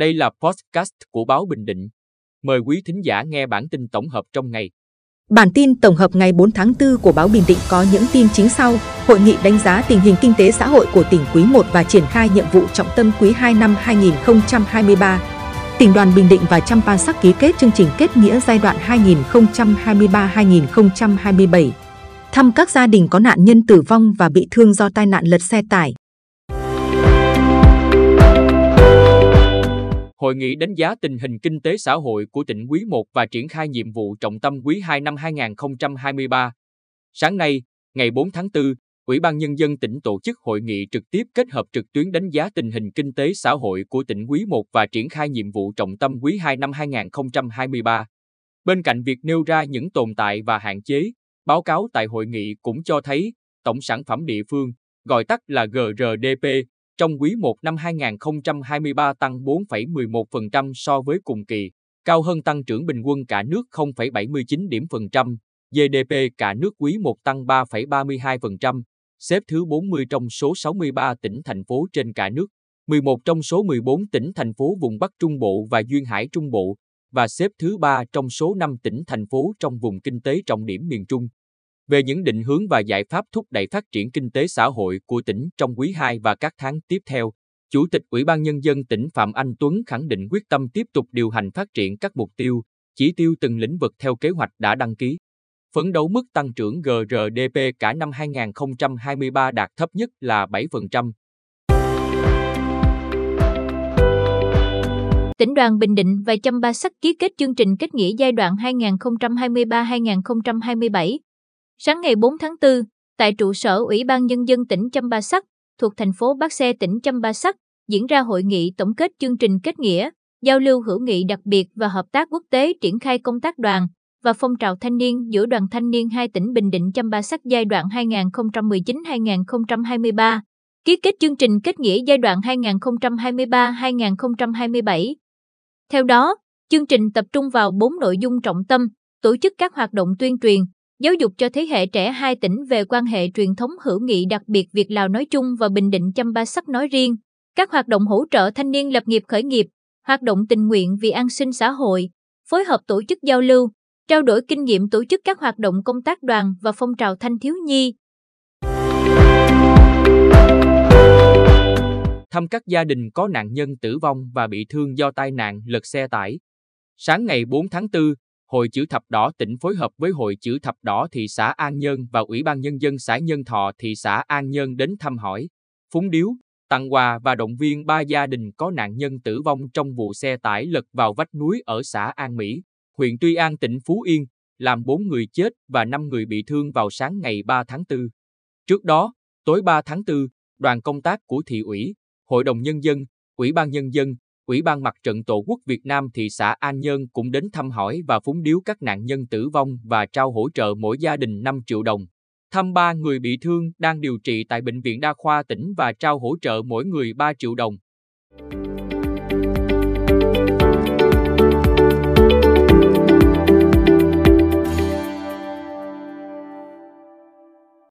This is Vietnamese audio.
Đây là podcast của báo Bình Định. Mời quý thính giả nghe bản tin tổng hợp trong ngày. Bản tin tổng hợp ngày 4 tháng 4 của báo Bình Định có những tin chính sau. Hội nghị đánh giá tình hình kinh tế xã hội của tỉnh quý 1 và triển khai nhiệm vụ trọng tâm quý 2 năm 2023. Tỉnh đoàn Bình Định và Champasak ký kết chương trình kết nghĩa giai đoạn 2023-2027. Thăm các gia đình có nạn nhân tử vong và bị thương do tai nạn lật xe tải. Hội nghị đánh giá tình hình kinh tế xã hội của tỉnh quý 1 và triển khai nhiệm vụ trọng tâm quý 2 năm 2023. Sáng nay, ngày 4 tháng 4, Ủy ban Nhân dân tỉnh tổ chức hội nghị trực tiếp kết hợp trực tuyến đánh giá tình hình kinh tế xã hội của tỉnh quý 1 và triển khai nhiệm vụ trọng tâm quý 2 năm 2023. Bên cạnh việc nêu ra những tồn tại và hạn chế, báo cáo tại hội nghị cũng cho thấy tổng sản phẩm địa phương, gọi tắt là GRDP, trong quý 1 năm 2023 tăng 4,11% so với cùng kỳ, cao hơn tăng trưởng bình quân cả nước 0,79 điểm phần trăm. GDP cả nước quý 1 tăng 3,32%, xếp thứ 40 trong số 63 tỉnh thành phố trên cả nước, 11 trong số 14 tỉnh thành phố vùng Bắc Trung Bộ và Duyên Hải Trung Bộ, và xếp thứ 3 trong số 5 tỉnh thành phố trong vùng kinh tế trọng điểm miền Trung về những định hướng và giải pháp thúc đẩy phát triển kinh tế xã hội của tỉnh trong quý 2 và các tháng tiếp theo. Chủ tịch Ủy ban Nhân dân tỉnh Phạm Anh Tuấn khẳng định quyết tâm tiếp tục điều hành phát triển các mục tiêu, chỉ tiêu từng lĩnh vực theo kế hoạch đã đăng ký. Phấn đấu mức tăng trưởng GRDP cả năm 2023 đạt thấp nhất là 7%. Tỉnh đoàn Bình Định và Chăm Ba Sắc ký kết chương trình kết nghĩa giai đoạn 2023-2027 Sáng ngày 4 tháng 4, tại trụ sở Ủy ban Nhân dân tỉnh Chăm Ba Sắc, thuộc thành phố Bắc Xe tỉnh Chăm Ba Sắc, diễn ra hội nghị tổng kết chương trình kết nghĩa, giao lưu hữu nghị đặc biệt và hợp tác quốc tế triển khai công tác đoàn và phong trào thanh niên giữa đoàn thanh niên hai tỉnh Bình Định Chăm Ba Sắc giai đoạn 2019-2023, ký kết chương trình kết nghĩa giai đoạn 2023-2027. Theo đó, chương trình tập trung vào bốn nội dung trọng tâm, tổ chức các hoạt động tuyên truyền, giáo dục cho thế hệ trẻ hai tỉnh về quan hệ truyền thống hữu nghị đặc biệt Việt Lào nói chung và Bình Định Chăm Ba Sắc nói riêng, các hoạt động hỗ trợ thanh niên lập nghiệp khởi nghiệp, hoạt động tình nguyện vì an sinh xã hội, phối hợp tổ chức giao lưu, trao đổi kinh nghiệm tổ chức các hoạt động công tác đoàn và phong trào thanh thiếu nhi. Thăm các gia đình có nạn nhân tử vong và bị thương do tai nạn lật xe tải. Sáng ngày 4 tháng 4, Hội chữ thập đỏ tỉnh phối hợp với Hội chữ thập đỏ thị xã An Nhơn và Ủy ban Nhân dân xã Nhân Thọ thị xã An Nhơn đến thăm hỏi, phúng điếu, tặng quà và động viên ba gia đình có nạn nhân tử vong trong vụ xe tải lật vào vách núi ở xã An Mỹ, huyện Tuy An tỉnh Phú Yên, làm 4 người chết và 5 người bị thương vào sáng ngày 3 tháng 4. Trước đó, tối 3 tháng 4, đoàn công tác của thị ủy, Hội đồng Nhân dân, Ủy ban Nhân dân, Ủy ban Mặt trận Tổ quốc Việt Nam thị xã An Nhơn cũng đến thăm hỏi và phúng điếu các nạn nhân tử vong và trao hỗ trợ mỗi gia đình 5 triệu đồng. Thăm ba người bị thương đang điều trị tại Bệnh viện Đa khoa tỉnh và trao hỗ trợ mỗi người 3 triệu đồng.